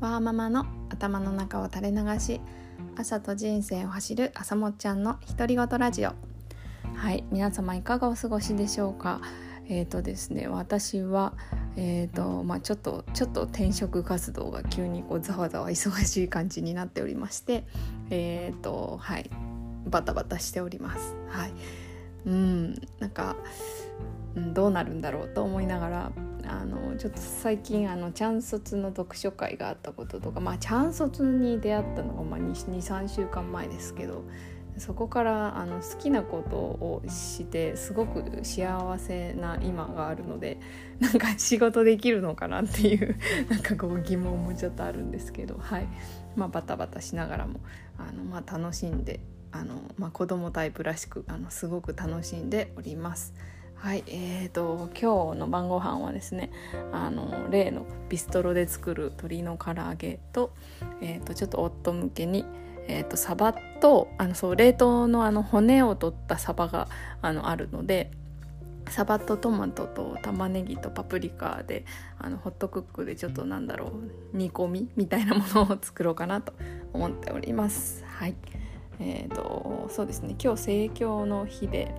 ワーママの頭の中を垂れ流し朝と人生を走る朝もっちゃんの独り言ラジオ。はい皆様いかがお過ごしでしょうか？えーとですね私はえーとまあ、ちょっとちょっと転職活動が急にこうざわざわ忙しい感じになっておりましてえーとはいバタバタしております。はい。うんなんか、うん、どうなるんだろうと思いながらあのちょっと最近あのチャン卒の読書会があったこととかまあチャン卒に出会ったのが、まあ、23週間前ですけどそこからあの好きなことをしてすごく幸せな今があるのでなんか仕事できるのかなっていう なんかこう疑問もちょっとあるんですけどはい。まあバタバタしながらもあの、まあ、楽しんであの、まあ、子供タイプらしくあのすごく楽しんでおります。はいえーと、今日の晩ご飯はですねあの例のビストロで作る鶏の唐揚げと,、えーと、ちょっと夫向けに、えーと、サバとあのそう冷凍のあの骨を取ったサバがあのあるのでサバとトマトと玉ねぎとパプリカであのホットクックでちょっとなんだろう煮込みみたいなものを作ろうかなと思っております。はいえーとそうですね。今日盛況の日で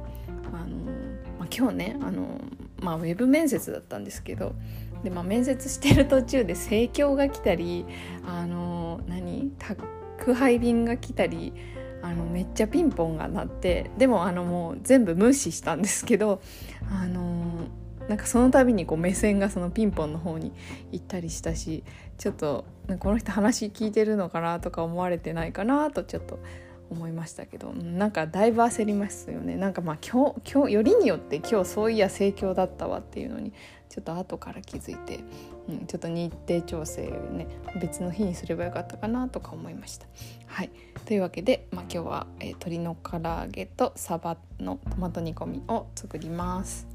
あのまあ、今日ねあの、まあ、ウェブ面接だったんですけどで、まあ、面接してる途中で盛況が来たりあの何宅配便が来たりあのめっちゃピンポンが鳴ってでもあのもう全部無視したんですけどあのなんかその度にこう目線がそのピンポンの方に行ったりしたしちょっとこの人話聞いてるのかなとか思われてないかなとちょっと思いましたけどなんかだいぶ焦りますよねなんかまあ今日今日よりによって今日そういや盛況だったわっていうのにちょっと後から気づいて、うん、ちょっと日程調整ね別の日にすればよかったかなとか思いました。はいというわけで、まあ、今日は、えー、鶏の唐揚げとサバのトマト煮込みを作ります。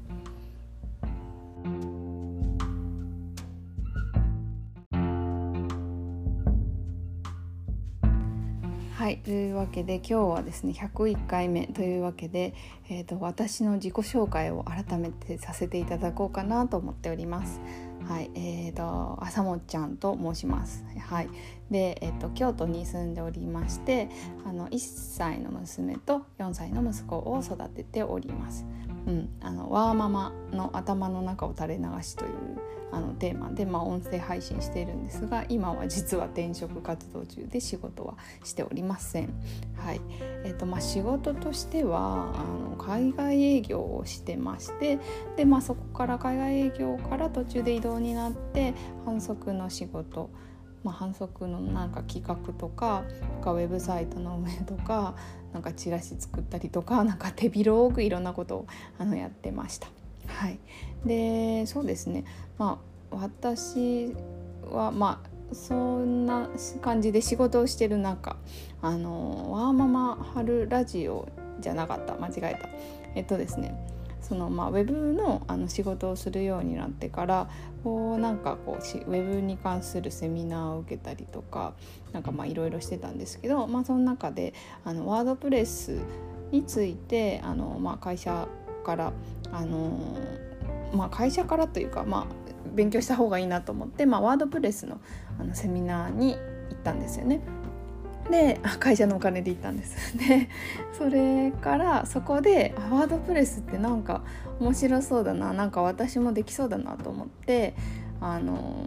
はいというわけで今日はですね101回目というわけで、えーと、私の自己紹介を改めてさせていただこうかなと思っております。はい、えーと、朝もちゃんと申します。はい、で、えーと、京都に住んでおりましてあの1歳の娘と4歳の息子を育てております。うん、あのワーママの頭の中を垂れ流しというあのテーマで、まあ、音声配信しているんですが今は実は転職活動中で仕事はしておりません。はいえーとまあ、仕事としてはあの海外営業をしてましてで、まあ、そこから海外営業から途中で移動になって反則の仕事まあ、反則のなんか企画とかかウェブサイトの運営とか なんかチラシ作ったりとか なんか手広くいろんなことをあのやってました。はい、でそうですね。まあ私はまあそんな感じで仕事をしてる中あのワーママ春ラジオじゃなかった。間違えた。えっとですねそのまあウェブのあの仕事をするようになってからこうなんかこうしウェブに関するセミナーを受けたりとかなんかまあいろいろしてたんですけど、まあ、その中であのワードプレスについてあの、まあ、会社からあの、まあ、会社からというか、まあ、勉強した方がいいなと思って、まあ、ワードプレスのあのセミナーに行ったんですよね。で会社のお金で行ったんです でそれからそこでワードプレスってなんか面白そうだななんか私もできそうだなと思ってあの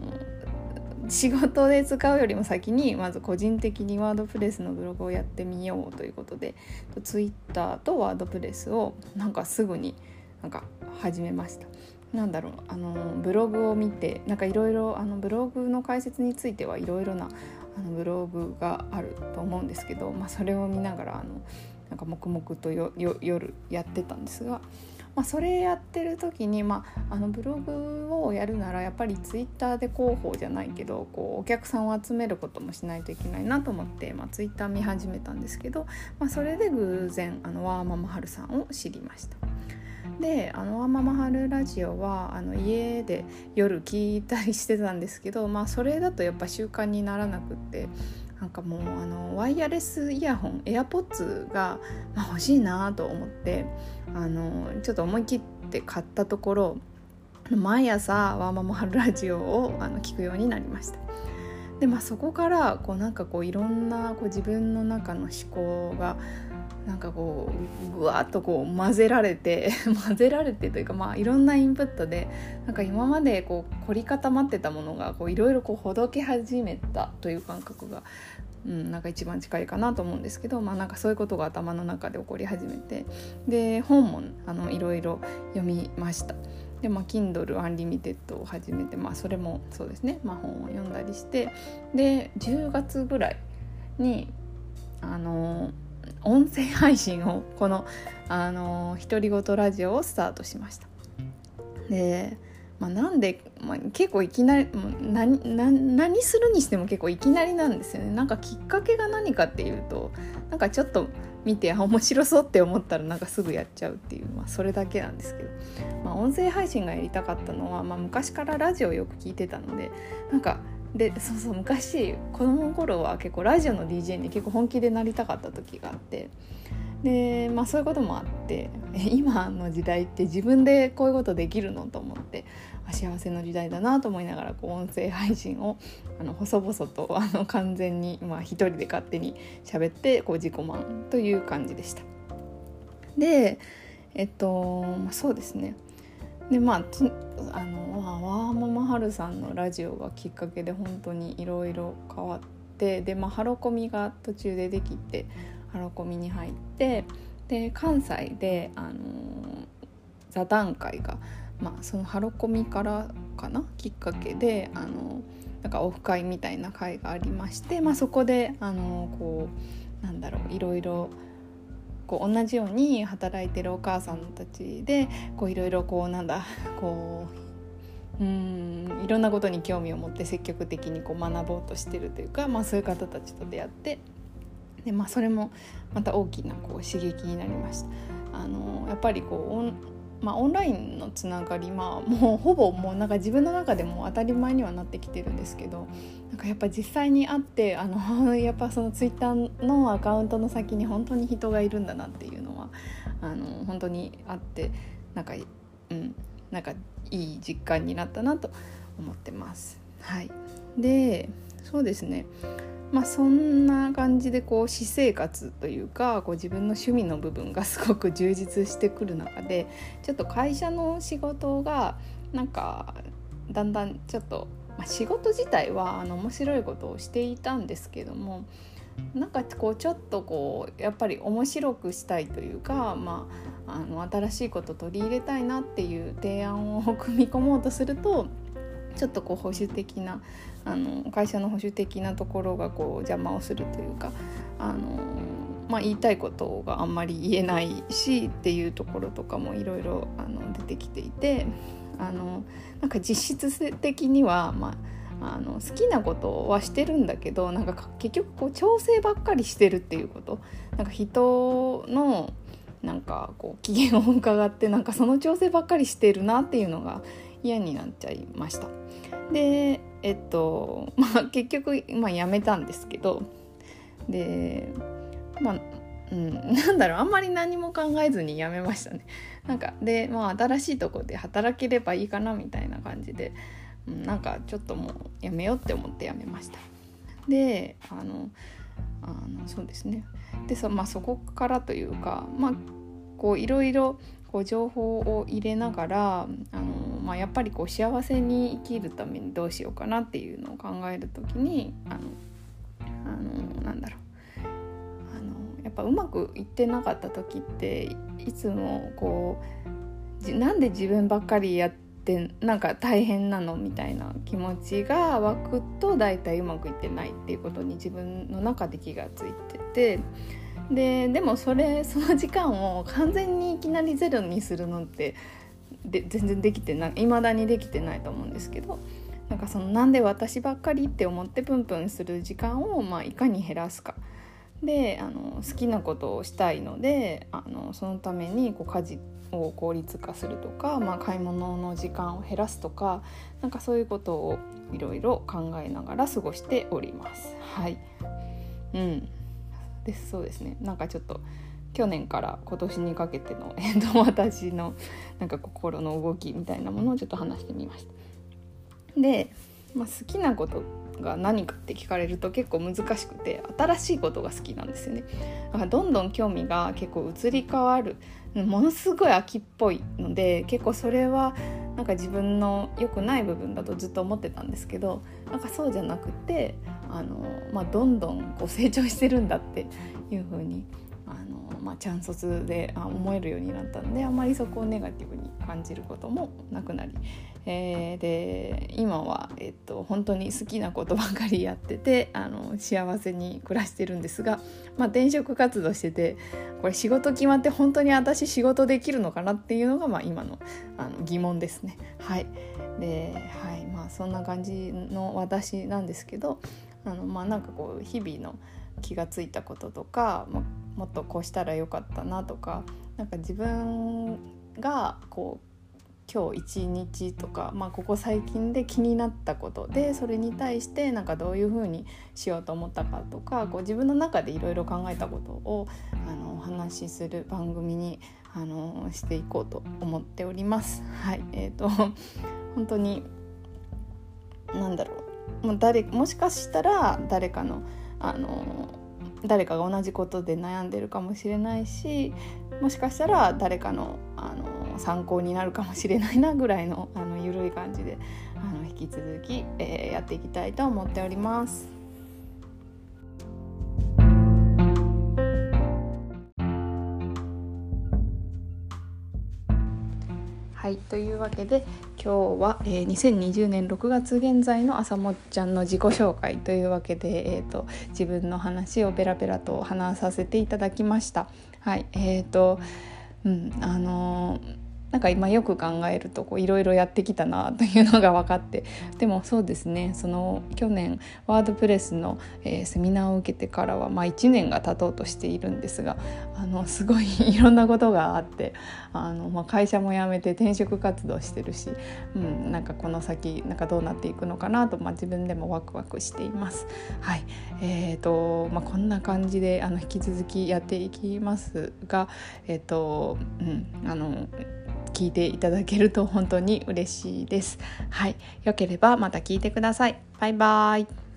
仕事で使うよりも先にまず個人的にワードプレスのブログをやってみようということでツイッターとワードプレスをなんかすぐになんか始めました。なんだろうあのブログを見てなんかいろいろブログの解説についてはいろいろなあのブログがあると思うんですけど、まあ、それを見ながらあのなんか黙々と夜やってたんですが、まあ、それやってる時に、まあ、あのブログをやるならやっぱりツイッターで広報じゃないけどこうお客さんを集めることもしないといけないなと思って、まあ、ツイッター見始めたんですけど、まあ、それで偶然あのワーママハルさんを知りました。であのワンママ春ラジオはあの家で夜聞いたりしてたんですけど、まあ、それだとやっぱ習慣にならなくってなんかもうあのワイヤレスイヤホン AirPods が、まあ、欲しいなと思ってあのちょっと思い切って買ったところ毎朝ワーママ春ラジオをあの聞くようになりました。でまあそこからこうなんかこういろんなこう自分の中の思考がなんかこうぐわっとこう混ぜられて 混ぜられてというかまあいろんなインプットでなんか今までこう凝り固まってたものがこういろいろこうほどけ始めたという感覚が、うん、なんか一番近いかなと思うんですけど、まあ、なんかそういうことが頭の中で起こり始めてで本もあのいろいろ読みました。でまあ Kindle Unlimited を始めて、まあ、それもそうですね、まあ、本を読んだりしてで10月ぐらいにあの音声配信をこのあの独り言ラジオをスタートしました。で、まあ、なんで、まあ、結構いきなり何するにしても結構いきなりなんですよね。なんかきっかけが何かっていうとなんかちょっと見て面白そうって思ったらなんかすぐやっちゃうっていう、まあ、それだけなんですけど、まあ、音声配信がやりたかったのは、まあ、昔からラジオをよく聞いてたのでなんかでそうそう昔子供の頃は結構ラジオの DJ に結構本気でなりたかった時があってでまあそういうこともあって今の時代って自分でこういうことできるのと思って幸せの時代だなと思いながらこう音声配信をあの細々と あの完全に、まあ、一人で勝手に喋ってこう自己満という感じでした。でえっと、まあ、そうですねでまああのワーママハルさんのラジオがきっかけで本当にいろいろ変わってで、まあ、ハロコミが途中でできてハロコミに入ってで関西で、あの座談会が、まあ、そのハロコミからかな？きっかけで、あのなんかオフ会みたいな会がありまして、まあ、そこで、あのこうなんだろういろいろこう同じように働いてるお母さんたちでいろいろこうなんだこういろんなことに興味を持って積極的にこう学ぼうとしてるというか、まあ、そういう方たちと出会ってで、まあ、それもまた大きなこう刺激になりました。あのやっぱりこうまあ、オンラインのつながり、まあ、もうほぼもうなんか自分の中でも当たり前にはなってきてるんですけどなんかやっぱ実際に会ってあの やっぱそのツイッターのアカウントの先に本当に人がいるんだなっていうのはあの本当にあってなんか,、うん、なんかいい実感になったなと思ってます。はい、でそうですねまあ、そんな感じでこう私生活というかこう自分の趣味の部分がすごく充実してくる中でちょっと会社の仕事がなんかだんだんちょっと、まあ、仕事自体はあの面白いことをしていたんですけどもなんかこうちょっとこうやっぱり面白くしたいというか、まあ、あの新しいこと取り入れたいなっていう提案を組み込もうとするとちょっとこう保守的なあの会社の保守的なところがこう邪魔をするというかあの、まあ、言いたいことがあんまり言えないしっていうところとかもいろいろ出てきていてあのなんか実質的には、まあ、あの好きなことはしてるんだけどなんか結局こう調整ばっかりしてるっていうこと。なんか人のなんかこう機嫌を伺ってなんかその調整ばっかりしてるなっていうのが嫌になっちゃいました。でえっと まあ結局、まあ、辞めたんですけどでまあうん、なんだろうあんまり何も考えずに辞めましたね。なんかでまあ新しいとこで働ければいいかなみたいな感じで、うん、なんかちょっともう辞めようって思って辞めました。であのあのそうですねでそ,、まあ、そこからというかまあこういろいろこう情報を入れながらあの、まあ、やっぱりこう幸せに生きるためにどうしようかなっていうのを考える時にあのあのなんだろうあのやっぱうまくいってなかった時っていつもこうなんで自分ばっかりやってなんか大変なのみたいな気持ちが湧くと大体うまくいってないっていうことに自分の中で気がついてて。ででもそれその時間を完全にいきなりゼロにするのってで全然できてない未だにできてないと思うんですけどなんかそのなんで私ばっかりって思ってプンプンする時間を、まあ、いかに減らすか。であの好きなことをしたいのであのそのためにこう家事を効率化するとか、まあ、買い物の時間を減らすとかなんかそういうことをいろいろ考えながら過ごしております。はい、うん。ですそうですねなんかちょっと去年から今年にかけての、えー、と私のなんか心の動きみたいなものをちょっと話してみました。で、まあ、好きなことが何かって聞かれると結構難しくて新しいことが好きなんですよね。だからどんどん興味が結構移り変わるものすごい秋っぽいので結構それはなんか自分の良くない部分だとずっと思ってたんですけどなんかそうじゃなくてあの、まあ、どんどんこう成長してるんだっていう風にあのまあ、チャン卒で思えるようになったんであまりそこをネガティブに感じることもなくなり、えー、で今は、えっと、本当に好きなことばかりやっててあの幸せに暮らしてるんですが、まあ、転職活動しててこれ仕事決まって本当に私仕事できるのかなっていうのが、まあ、今のあの疑問ですね。はいではいまあ、そんな感じの私なんですけどあの、まあ、なんかこう日々の気が付いたこととか、まあ、もっとこうしたらよかったなとかなんか自分がこう今日一日とか、まあ、ここ最近で気になったことでそれに対してなんかどういうふうにしようと思ったかとかこう自分の中でいろいろ考えたことをあのお話しする番組にあのしていこうと思っております。はいえーと、本当に何だろうもう誰もしかしたら誰かのあの誰かが同じことで悩んでるかもしれないしもしかしたら誰かのあの参考になるかもしれないなぐらいのあの緩い感じであの引き続き、えー、やっていきたいと思っております。はいというわけで今日は、えー、2020年6月現在の朝もっちゃんの自己紹介というわけで、えーと、自分の話をペラペラと話させていただきました。はいえーとうんあのーなんか今よく考えるといろいろやってきたなというのが分かって。でもそうですね。その去年ワードプレスの、えー、セミナーを受けてからは、まあ、1年が経とうとしているんですがあのすごいいろんなことがあってあの、まあ、会社も辞めて転職活動してるし、うん、なんかこの先なんかどうなっていくのかなと、まあ、自分でもワクワクしています。はい。えーとまあ、こんな感じであの引き続きやっていきますが、えーとうん、あの聞いていただけると本当に嬉しいです。はい、良ければまた聞いてください。バイバイ。